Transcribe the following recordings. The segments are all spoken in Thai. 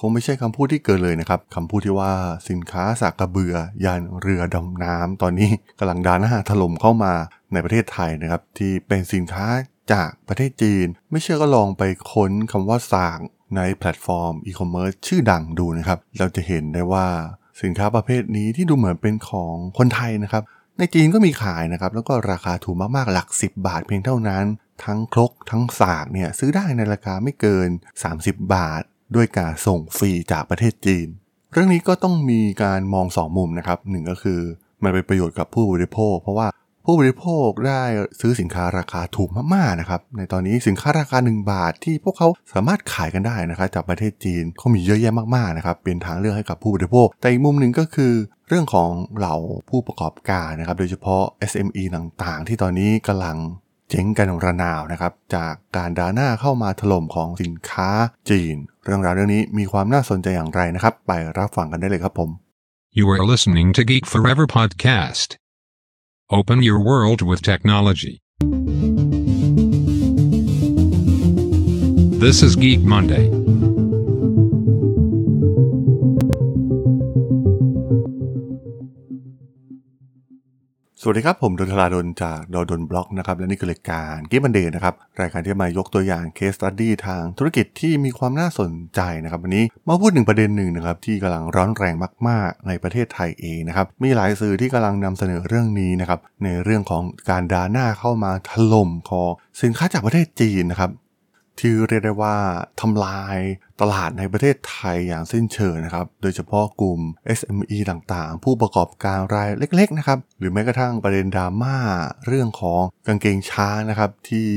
คงไม่ใช่คำพูดที่เกินเลยนะครับคำพูดที่ว่าสินค้าสากกะเบือยันเรือดำน้ำตอนนี้กำลังดาหน้าถล่มเข้ามาในประเทศไทยนะครับที่เป็นสินค้าจากประเทศจีน ไม่เชื่อก็ลองไปค้นคำว่าสากในแพลตฟอร์มอีคอมเมิร์ซชื่อดังดูนะครับ เราจะเห็นได้ว่าสินค้าประเภทนี้ที่ดูเหมือนเป็นของคนไทยนะครับ ในจีนก็มีขายนะครับ แล้วก็ราคาถูกมากๆหลัก 10 บาทเพียงเท่านั้น ทั้งครกทั้งสากเนี่ยซื้อได้ในราคาไม่เกิน 30 บาท ด้วยการส่งฟรีจากประเทศจีน เรื่องนี้ก็ต้องมีการมองสองมุมนะครับหนึ่งก็คือมันเป็นประโยชน์กับผู้บริโภค เพราะว่าผู้บริโภคได้ซื้อสินค้าราคาถูกมากๆนะครับในตอนนี้สินค้าราคา 1 บาทที่พวกเขาสามารถขายกันได้นะครับจากประเทศจีนเขามีเยอะแยะมากๆนะครับเป็นทางเลือกให้กับผู้บริโภค แต่อีกมุมหนึ่งก็คือเรื่องของเหล่าผู้ประกอบการนะครับโดยเฉพาะ SME ต่างๆ ที่ตอนนี้กำลัง เจ๊งกันระนาวนะครับ จากการดาหน้าเข้ามาถล่มของสินค้าจีน เรื่องราวเรื่องนี้มีความน่าสนใจอย่างไรนะครับ ไปรับฟังกันได้เลยครับผม You are listening to Geek Forever podcast. Open your world with technology. This is Geek Monday. สวัสดีครับ ผมด.ดล ธราดล จาก ด.ดล็อกนะครับและนี่คือรายการ Geek Monday นะครับรายการที่มายกตัวอย่าง case study ทางธุรกิจที่มีความน่าสนใจนะครับวันนี้มาพูดถึงประเด็นหนึ่งนะครับที่กำลังร้อนแรงมาก ๆ ในประเทศไทยเองนะครับมีหลายสื่อที่กำลังนำเสนอเรื่องนี้นะครับในเรื่องของการดาหน้าเข้ามาถล่มของสินค้าจากประเทศจีนนะครับ ที่เรียกได้ว่าทำลายตลาดในประเทศไทยอย่างสิ้นเชิงนะครับ โดยเฉพาะกลุ่ม SME ต่างๆ ผู้ประกอบการรายเล็กๆนะครับ หรือแม้กระทั่งประเด็นดราม่าเรื่องของกางเกงช้างนะครับที่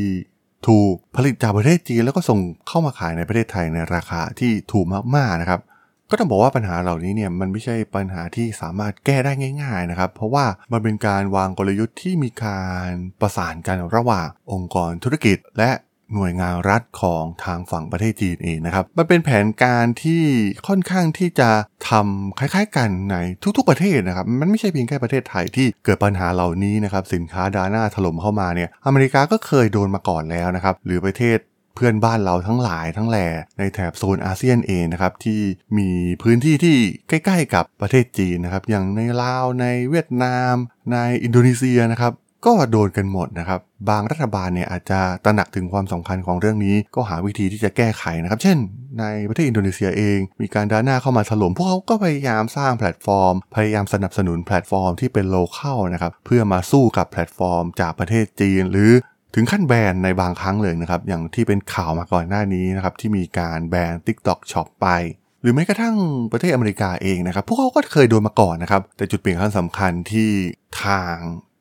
ถูกผลิตจากประเทศจีนแล้วก็ส่งเข้ามาขายในประเทศไทยในราคาที่ถูกมากๆนะครับ ก็ต้องบอกว่าปัญหาเหล่านี้เนี่ยมันไม่ใช่ปัญหาที่สามารถแก้ได้ง่าย ๆนะครับ เพราะว่ามันเป็นการวางกลยุทธ์ที่มีการประสานกันระหว่างองค์กรธุรกิจและ หน่วยงานรัฐของทางฝั่งประเทศจีนเองนะครับ มันเป็นแผนการที่ค่อนข้างที่จะทำคล้ายๆกันในทุกๆประเทศนะครับ มันไม่ใช่เพียงแค่ประเทศไทยที่เกิดปัญหาเหล่านี้นะครับสินค้าดาน้าถล่มเข้ามาเนี่ยอเมริกาก็เคยโดนมาก่อนแล้วนะครับหรือประเทศเพื่อนบ้านเราทั้งหลายทั้งแหล่ในแถบโซนอาเซียนเองนะครับที่มีพื้นที่ที่ใกล้ ๆ กับประเทศจีนนะครับอย่างในลาวในเวียดนาม ในอินโดนีเซียนะครับ ก็โดนกันหมดนะครับ บางรัฐบาลเนี่ยอาจจะตระหนักถึงความสำคัญของเรื่องนี้ ก็หาวิธีที่จะแก้ไขนะครับ เช่น ในประเทศอินโดนีเซียเอง มีการด้านหน้าเข้ามาถล่มพวกเขาก็พยายามสร้างแพลตฟอร์ม พยายามสนับสนุนแพลตฟอร์มที่เป็น local นะครับ เพื่อมาสู้กับแพลตฟอร์ม จากประเทศจีนหรือถึงขั้นแบนในบางครั้งเลยนะครับ อย่างที่เป็นข่าวมาก่อนหน้านี้นะครับที่มีการแบน TikTok Shop ไปหรือแม้กระทั่งประเทศอเมริกาเองนะครับ พวกเขาก็เคยโดนมาก่อนนะครับ แต่จุดเปลี่ยนครั้งสำคัญที่ทาง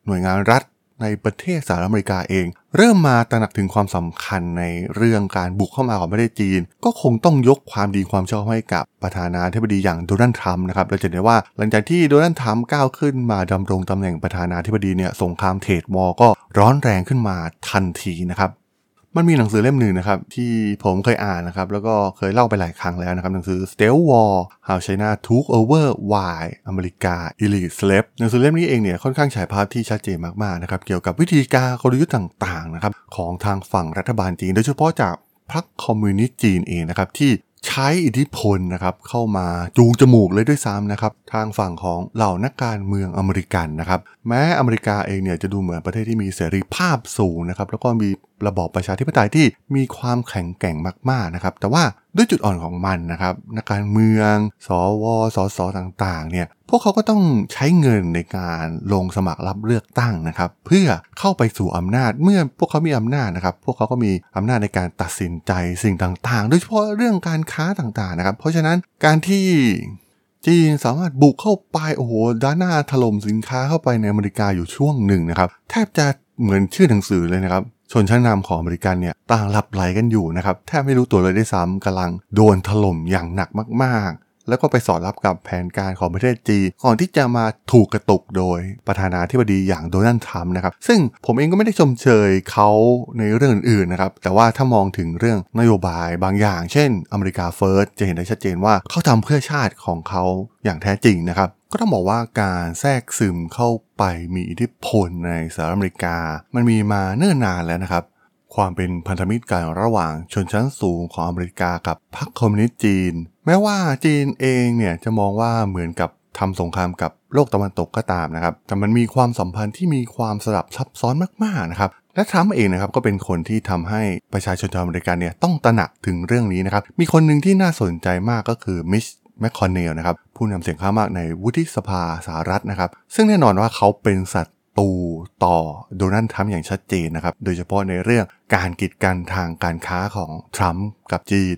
หน่วยงานรัฐ ในประเทศสหรัฐอเมริกาเอง เริ่มมาตระหนักถึงความสำคัญในเรื่องการบุกเข้ามาของประเทศจีน ก็คงต้องยกความดีความชอบให้กับประธานาธิบดีอย่างโดนัลด์ทรัมป์นะครับเราจะเห็นว่าหลังจากที่โดนัลด์ทรัมป์ก้าวขึ้นมาดำรงตำแหน่งประธานาธิบดีเนี่ยสงครามเทรดมอร์ก็ร้อนแรงขึ้นมาทันทีนะครับ มันมีหนังสือเล่มหนึ่งนะครับ ที่ผมเคยอ่านนะครับ แล้วก็เคยเล่าไปหลายครั้งแล้วนะครับ หนังสือ Steel War How China Took Over Why America Elite Slept หนังสือเล่มนี้เองเนี่ยค่อนข้างฉายภาพที่ชัดเจนมากๆนะครับ เกี่ยวกับวิธีการกลยุทธ์ต่างๆนะครับของทางฝั่งรัฐบาลจีน โดยเฉพาะจากพรรคคอมมิวนิสต์จีนเองนะครับที่ ใช้อิทธิพลนะครับเข้ามาจูงจมูกเลยด้วยซ้ำนะครับทางฝั่งของเหล่านักการเมืองอเมริกันนะครับแม้อเมริกาเองเนี่ยจะดูเหมือนประเทศที่มีเสรีภาพสูงนะครับแล้วก็มีระบอบประชาธิปไตยที่มีความแข็งแกร่งมากๆนะครับแต่ว่าด้วยจุดอ่อนของมันนะครับนักการเมือง สว สสต่างๆเนี่ย พวกเขาก็ต้องใช้เงินในการลงสมัครรับเลือกตั้งนะครับ เพื่อเข้าไปสู่อำนาจเมื่อพวกเขามีอำนาจนะครับ พวกเขาก็มีอำนาจในการตัดสินใจสิ่งต่างๆ โดยเฉพาะเรื่องการค้าต่างๆนะครับ เพราะฉะนั้นการที่จีนสามารถบุกเข้าไปโอ้โหด้านหน้าถล่มสินค้าเข้าไปในอเมริกาอยู่ช่วงหนึ่งนะครับ แทบจะเหมือนชื่อหนังสือเลยนะครับชนชั้นนำของอเมริกันเนี่ยต่างหลับไหลกันอยู่นะครับแทบไม่รู้ตัวเลยได้ซ้ำกำลังโดนถล่มอย่างหนักมากๆ แล้วก็ไปสอดรับกับแผนการของประเทศจีนก่อนที่จะมาถูกกระตุกโดยประธานาธิบดีอย่างโดนัลด์ทรัมป์นะครับ ซึ่งผมเองก็ไม่ได้ชมเชยเขาในเรื่องอื่นๆนะครับ แต่ว่าถ้ามองถึงเรื่องนโยบายบางอย่าง เช่น America First จะเห็นได้ชัดเจนว่าเขาทำเพื่อชาติของเขาอย่างแท้จริงนะครับก็ต้องบอกว่าการแทรกซึมเข้าไปมีอิทธิพลในสหรัฐอเมริกา มันมีมาเนิ่นนานแล้วนะครับ ความเป็นพันธมิตรกันระหว่างชนชั้นสูงของอเมริกากับพรรคคอมมิวนิสต์จีน แม้ว่าจีนเองเนี่ยจะมองว่าเหมือนกับทำสงครามกับโลกตะวันตกก็ตามนะครับ แต่มันมีความสัมพันธ์ที่มีความสลับซับซ้อนมาก ๆ นะครับ และทรัมป์เองนะครับก็เป็นคนที่ทำให้ประชาชนชาวอเมริกันเนี่ยต้องตระหนักถึงเรื่องนี้นะครับ มีคนหนึ่งที่น่าสนใจมากก็คือมิตช์แมคคอนเนลนะครับ ผู้นำเสียงข้างมากในวุฒิสภาสหรัฐนะครับ ซึ่งแน่นอนว่าเขาเป็นศัตรู ตูต่อโดนัลด์ทรัมป์อย่างชัดเจนนะครับ โดยเฉพาะในเรื่องการกีดกันทางการค้าของทรัมป์กับจีน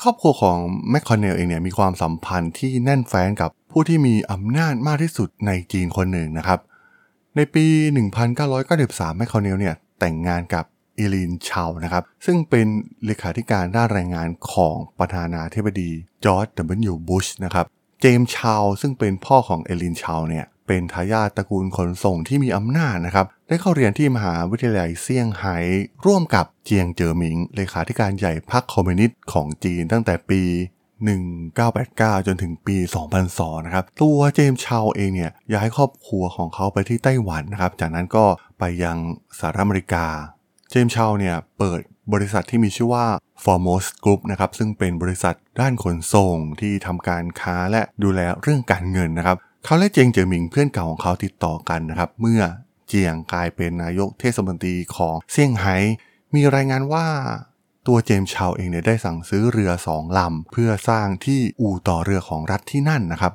ครอบครัวของแมคคอนเนลเองเนี่ยมีความสัมพันธ์ที่แน่นแฟ้นกับผู้ที่มีอำนาจมากที่สุดในจีนคนหนึ่งนะครับ ในปี 1993 แมคคอนเนลเนี่ยแต่งงานกับเอลีนชาวนะครับ ซึ่งเป็นเลขาธิการด้านแรงงานของประธานาธิบดีจอร์จดับเบิลยูบุชนะครับ เจมส์ชาวซึ่งเป็นพ่อของเอลีนชาวเนี่ย เป็นทายาทตระกูลขนส่งที่มีอำนาจนะครับ ได้เข้าเรียนที่มหาวิทยาลัยเซี่ยงไฮ้ร่วมกับเจียงเจ๋อหมิน เลขาธิการใหญ่พรรคคอมมิวนิสต์ของจีนตั้งแต่ปี 1989 จนถึงปี 2002 นะครับ ตัวเจมส์ชาวเองเนี่ยย้ายครอบครัวของเขาไปที่ไต้หวันนะครับ จากนั้นก็ไปยังสหรัฐอเมริกา เจมส์ชาวเนี่ยเปิดบริษัทที่มีชื่อว่า Foremost Group นะครับซึ่งเป็นบริษัทด้านขนส่งที่ทำการค้าและดูแลเรื่องการเงินนะครับ เขาและเจียงเจ๋อหมินเพื่อนเก่าของเขาติดต่อกันนะครับ เมื่อเจียงกลายเป็นนายกเทศมนตรีของเซี่ยงไฮ้มีรายงานว่าตัวเจมส์ชาวเองเนี่ยได้สั่งซื้อเรือสองลำ เพื่อสร้างที่อู่ต่อเรือของรัฐที่นั่นนะครับ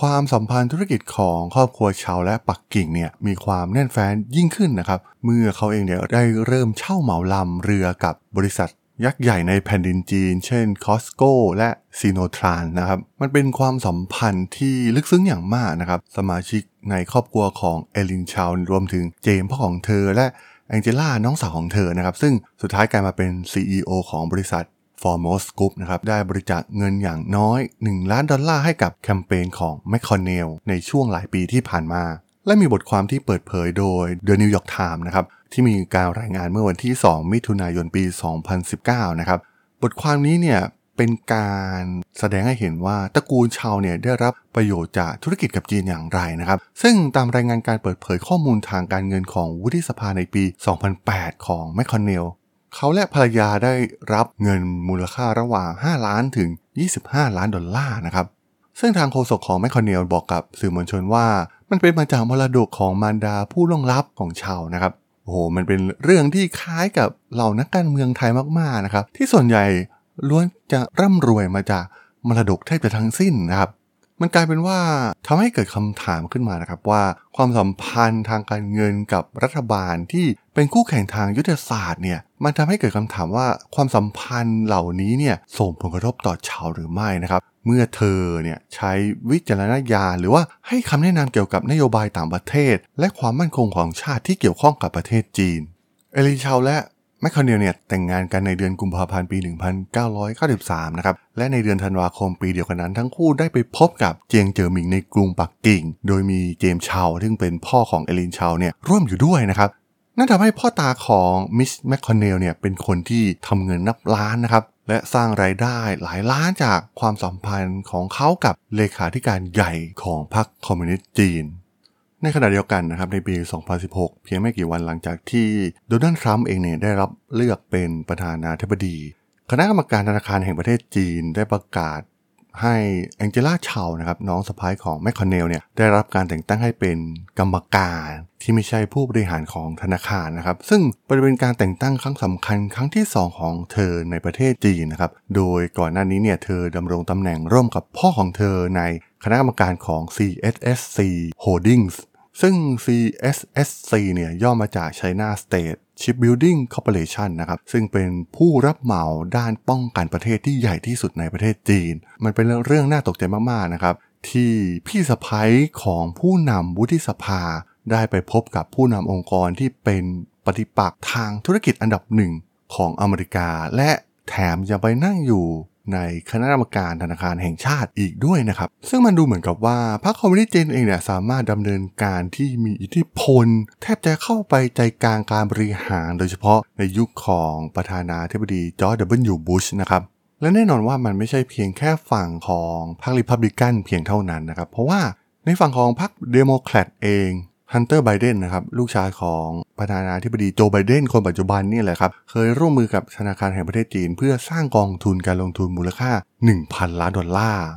ความสัมพันธ์ธุรกิจของครอบครัวชาวและปักกิ่งเนี่ยมีความแน่นแฟ้นยิ่งขึ้นนะครับ เมื่อเขาเองเนี่ยได้เริ่มเช่าเหมาลำเรือกับบริษัท ยักษ์ใหญ่ในแผ่นดินจีน เช่นคอสโกและซีโนทรานนะครับ มันเป็นความสัมพันธ์ที่ลึกซึ้งอย่างมากนะครับ สมาชิกในครอบครัวของเอลินชาวรวมถึงเจมส์พ่อของเธอและแองเจล่าน้องสาวของเธอนะครับ ซึ่งสุดท้ายกลายมาเป็น CEO ของบริษัท Formos Group นะครับ ได้บริจาคเงินอย่างน้อย 1 ล้านดอลลาร์ให้กับแคมเปญของ m c c o n n e l ในช่วงหลายปีที่ผ่านมา และมีบทความที่เปิดเผยโดย The New York Times นะครับ ที่มีการรายงานเมื่อวันที่ 2 มิถุนายนปี 2019 นะครับ บทความนี้เนี่ยเป็นการแสดงให้เห็นว่าตระกูลชาวเนี่ยได้รับประโยชน์จากธุรกิจกับจีนอย่างไรนะครับ ซึ่งตามรายงานการเปิดเผยข้อมูลทางการเงินของวุฒิสภาในปี 2008 ของแมคคอนเนลเขาและภรรยาได้รับเงินมูลค่าระหว่าง 5 ล้านถึง 25 ล้านดอลลาร์นะครับ ซึ่งทางโฆษกของแมคคอนเนลบอกกับสื่อมวลชนว่า มันเป็นมาจากมรดกของมารดาผู้ล่วงลับของชาวนะครับ โอ้โหมันเป็นเรื่องที่คล้ายกับเหล่านักการเมืองไทยมากๆนะครับ ที่ส่วนใหญ่ล้วนจะร่ำรวยมาจากมรดกแทบจะทั้งสิ้นนะครับ มันกลายเป็นว่าทำให้เกิดคำถามขึ้นมานะครับว่าความสัมพันธ์ทางการเงินกับรัฐบาลที่ เป็นคู่แข่งทางยุทธศาสตร์เนี่ยมันทำให้เกิดคำถามว่าความสัมพันธ์เหล่านี้เนี่ยส่งผลกระทบต่อชาวหรือไม่นะครับ เมื่อเธอเนี่ยใช้วิจารณญาณหรือว่าให้คำแนะนำเกี่ยวกับนโยบายต่างประเทศ และความมั่นคงของชาติที่เกี่ยวข้องกับประเทศจีน เอลีนชาวและแมคคอนเนลเนี่ยแต่งงานกันในเดือนกุมภาพันธ์ปี 1993 นะครับ และในเดือนธันวาคมปีเดียวกันนั้น ทั้งคู่ได้ไปพบกับเจียงเจ๋อหมินในกรุงปักกิ่ง โดยมีเจมส์ชาวซึ่งเป็นพ่อของเอลีนชาวเนี่ยร่วมอยู่ด้วยนะครับ นั่นทำให้พ่อตาของมิตช์แมคคอนเนลเนี่ยเป็นคนที่ทำเงินนับล้านนะครับ และสร้างรายได้หลายล้านจากความสัมพันธ์ของเขากับเลขาธิการใหญ่ของพรรคคอมมิวนิสต์จีน ในขณะเดียวกันนะครับในปี 2016 เพียงไม่กี่วันหลังจากที่โดนัลด์ทรัมป์เองเนี่ยได้รับเลือกเป็นประธานาธิบดี คณะกรรมการธนาคารแห่งประเทศจีนได้ประกาศ ให้แองเจล่าชาวนะครับน้องสะใภ้ของแมคคอนเนลเนี่ยได้รับการแต่งตั้งให้เป็นกรรมการที่ไม่ใช่ผู้บริหารของธนาคารนะครับ ซึ่งเป็นการแต่งตั้งครั้งสำคัญครั้งที่ 2 ของเธอในประเทศจีนนะครับ โดยก่อนหน้านี้เนี่ยเธอดำรงตำแหน่งร่วมกับพ่อของเธอในคณะกรรมการของ CSSC Holdings ซึ่ง CSSC เนี่ยย่อมาจาก China State Shipbuilding Corporation นะครับซึ่งเป็นผู้รับเหมาด้านป้องกันประเทศที่ใหญ่ที่สุดในประเทศจีน มันเป็นเรื่องน่าตกใจมากๆนะครับที่พี่สะพ้ยของผู้นำวุฒิสภา ได้ไปพบกับผู้นำองค์กรที่เป็นปฏิปักษ์ทางธุรกิจอันดับหนึ่งของอเมริกา และแถมยังไปนั่งอยู่ ในคณะกรรมการธนาคารแห่งชาติอีกด้วยนะครับ ซึ่งมันดูเหมือนกับว่าพรรคคอมมิวนิสต์จีนเองเนี่ยสามารถดำเนินการที่มีอิทธิพล แทบจะเข้าไปใจกลางการบริหารโดยเฉพาะในยุคของประธานาธิบดีจอร์จดับเบิลยูบุชนะครับและแน่นอนว่ามันไม่ใช่เพียงแค่ฝั่งของพรรคริพับลิกันเพียงเท่านั้นนะครับ เพราะว่าในฝั่งของพรรคเดโมแครตเอง ฮันเตอร์ไบเดนนะครับลูกชายของประธานาธิบดีโจไบเดนคนปัจจุบันนี่แหละครับ เคยร่วมมือกับธนาคารแห่งประเทศจีน เพื่อสร้างกองทุนการลงทุนมูลค่า 1,000 ล้านดอลลาร์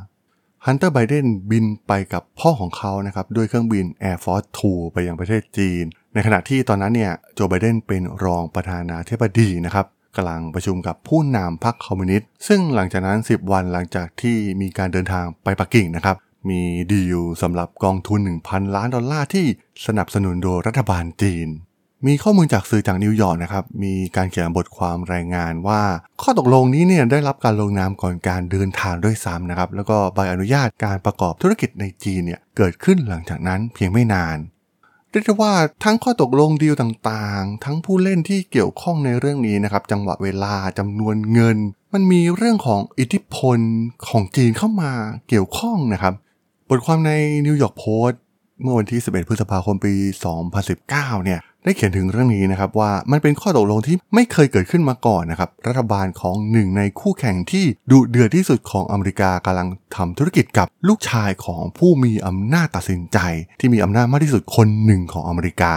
ฮันเตอร์ไบเดนบินไปกับพ่อของเขานะครับด้วยเครื่องบิน Air Force 2 ไปยังประเทศจีน ในขณะที่ตอนนั้นเนี่ยโจไบเดนเป็นรองประธานาธิบดีนะครับกำลังประชุมกับผู้นำพรรคคอมมิวนิสต์ซึ่งหลังจากนั้น 10 วันหลังจากที่มีการเดินทางไปปักกิ่งนะครับ มีดีลสำหรับกองทุน 1,000 ล้านดอลลาร์ที่สนับสนุนโดยรัฐบาลจีน มีข้อมูลจากสื่อจากนิวยอร์กนะครับ มีการเขียนบทความรายงานว่า ข้อตกลงนี้เนี่ยได้รับการลงนามก่อนการเดินทางด้วยซ้ำนะครับ แล้วก็ใบอนุญาตการประกอบธุรกิจในจีนเนี่ยเกิดขึ้นหลังจากนั้นเพียงไม่นานเรียกว่าทั้งข้อตกลงดีลต่างๆ ทั้งผู้เล่นที่เกี่ยวข้องในเรื่องนี้นะครับ จังหวะเวลาจำนวนเงิน มันมีเรื่องของอิทธิพลของจีนเข้ามาเกี่ยวข้องนะครับ บทความในนิวยอร์กโพสต์เมื่อวันที่ 11 พฤษภาคมปี 2019 เนี่ย ได้เขียนถึงเรื่องนี้นะครับว่ามันเป็นข้อตกลงที่ไม่เคยเกิดขึ้นมาก่อนนะครับ รัฐบาลของหนึ่งในคู่แข่งที่ดุเดือดที่สุดของอเมริกากำลังทำธุรกิจกับลูกชายของผู้มีอำนาจตัดสินใจ ที่มีอำนาจมากที่สุดคนหนึ่งของอเมริกา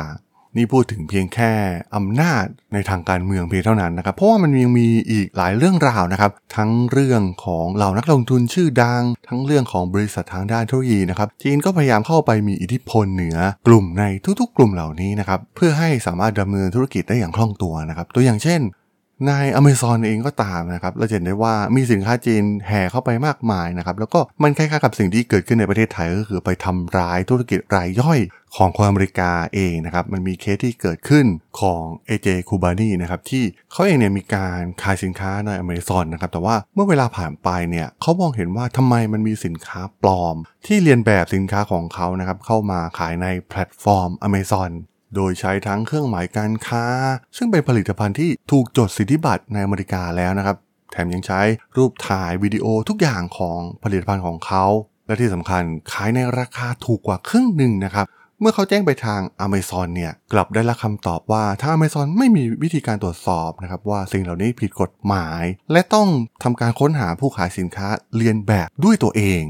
นี่พูดถึงเพียงแค่อำนาจในทางการเมืองเพียงเท่านั้นนะครับ เพราะว่ามันยังมีอีกหลายเรื่องราวนะครับ ทั้งเรื่องของเหล่านักลงทุนชื่อดัง ทั้งเรื่องของบริษัททางด้านเทคโนโลยีนะครับ จีนก็พยายามเข้าไปมีอิทธิพลเหนือกลุ่มในทุกๆ กลุ่มเหล่านี้นะครับ เพื่อให้สามารถดำเนินธุรกิจได้อย่างคล่องตัวนะครับ ตัวอย่างเช่น ในอเมซอนเองก็ตามนะครับ เราเห็นได้ว่ามีสินค้าจีนแห่เข้าไปมากมายนะครับ แล้วก็มันคล้ายๆกับสิ่งที่เกิดขึ้นในประเทศไทยก็คือไปทำร้ายธุรกิจรายย่อยของคนอเมริกาเองนะครับ มันมีเคสที่เกิดขึ้นของ AJ คูบานีนะครับที่เขาเองเนี่ยมีการขายสินค้าในอเมซอนนะครับแต่ว่าเมื่อเวลาผ่านไปเนี่ยเขามองเห็นว่าทำไมมันมีสินค้าปลอม ที่เลียนแบบสินค้าของเขานะครับเข้ามาขายในแพลตฟอร์มอเมซอน โดยใช้ทั้งเครื่องหมายการค้า ซึ่งเป็นผลิตภัณฑ์ที่ถูกจดสิทธิบัตรในอเมริกาแล้วนะครับ แถมยังใช้รูปถ่ายวิดีโอทุกอย่างของผลิตภัณฑ์ของเขา และที่สำคัญขายในราคาถูกกว่าครึ่งหนึ่งนะครับเมื่อเขาแจ้งไปทาง Amazon เนี่ยกลับได้รับคำตอบว่าทาง Amazon ไม่มีวิธีการตรวจสอบนะครับว่าสิ่งเหล่านี้ผิดกฎหมาย และต้องทำการค้นหาผู้ขายสินค้าเรียนแบบด้วยตัวเอง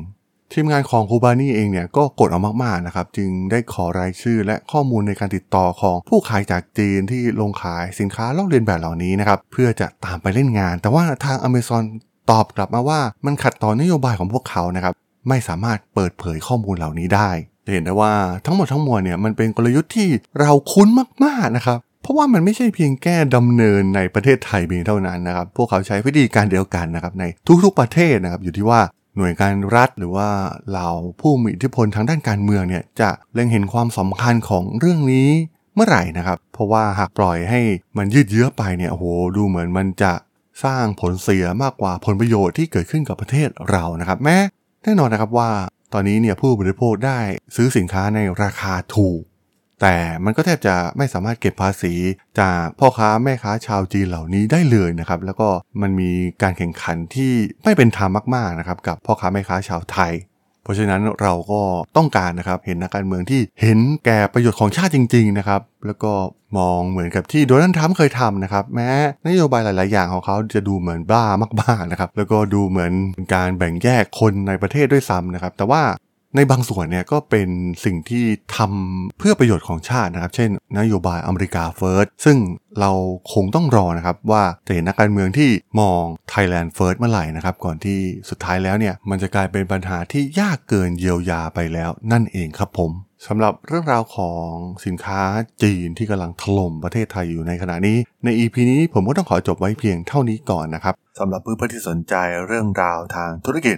ทีมงานของคูบานี่เองเนี่ยก็กดเอามากๆนะครับจึงได้ขอรายชื่อและข้อมูลในการติดต่อของผู้ขายจากจีนที่ลงขายสินค้าลอกเลียนแบบเหล่านี้นะครับเพื่อจะตามไปเล่นงาน แต่ว่าทาง Amazon ตอบกลับมาว่ามันขัดต่อนโยบายของพวกเขานะครับไม่สามารถเปิดเผยข้อมูลเหล่านี้ได้จะเห็นได้ว่าทั้งหมดทั้งมวลเนี่ยมันเป็นกลยุทธ์ที่เราคุ้นมากๆนะครับเพราะว่ามันไม่ใช่เพียงแก้ดำเนินในประเทศไทยเพียงเท่านั้นนะครับ พวกเขาใช้วิธีการเดียวกันนะครับในทุกๆประเทศนะครับอยู่ที่ว่า หน่วยการรัฐหรือว่าเหล่าผู้มีอิทธิพลทางด้านการเมืองเนี่ยจะเล็งเห็นความสำคัญของเรื่องนี้เมื่อไหร่นะครับ เพราะว่าหากปล่อยให้มันยืดเยื้อไปเนี่ยโหดูเหมือนมันจะสร้างผลเสียมากกว่าผลประโยชน์ที่เกิดขึ้นกับประเทศเรานะครับ แม้แน่นอนนะครับว่า ตอนนี้เนี่ยผู้บริโภคได้ซื้อสินค้าในราคาถูก แต่มันก็แทบจะไม่สามารถเก็บภาษีจากพ่อค้าแม่ค้าชาวจีนเหล่านี้ได้เลยนะครับ แล้วก็มันมีการแข่งขันที่ไม่เป็นธรรมมากๆนะครับกับพ่อค้าแม่ค้าชาวไทย เพราะฉะนั้นเราก็ต้องการนะครับเห็นนักการเมืองที่เห็นแก่ประโยชน์ของชาติจริง ๆ นะครับ แล้วก็มองเหมือนกับที่โดนัลด์ทรัมป์เคยทำนะครับ แม้นโยบายหลาย ๆ อย่างของเขาจะดูเหมือนบ้ามากๆนะครับ แล้วก็ดูเหมือนการแบ่งแยกคนในประเทศด้วยซ้ำนะครับ แต่ว่า ในบางส่วนเนี่ยก็เป็นสิ่งที่ทำเพื่อประโยชน์ของชาตินะครับ เช่น นโยบายอเมริกาเฟิร์สซึ่งเราคงต้องรอนะครับว่าจะเห็นนักการเมืองที่มอง Thailand First เมื่อไหร่นะครับก่อนที่สุดท้ายแล้วเนี่ยมันจะกลายเป็นปัญหาที่ยากเกินเยียวยาไปแล้วนั่นเองครับผมสำหรับเรื่องราวของสินค้าจีนที่กำลังถล่มประเทศไทยอยู่ในขณะนี้ ใน EP นี้ผมก็ต้องขอจบไว้เพียงเท่านี้ก่อนนะครับสำหรับเพื่อนๆที่สนใจเรื่องราวทางธุรกิจ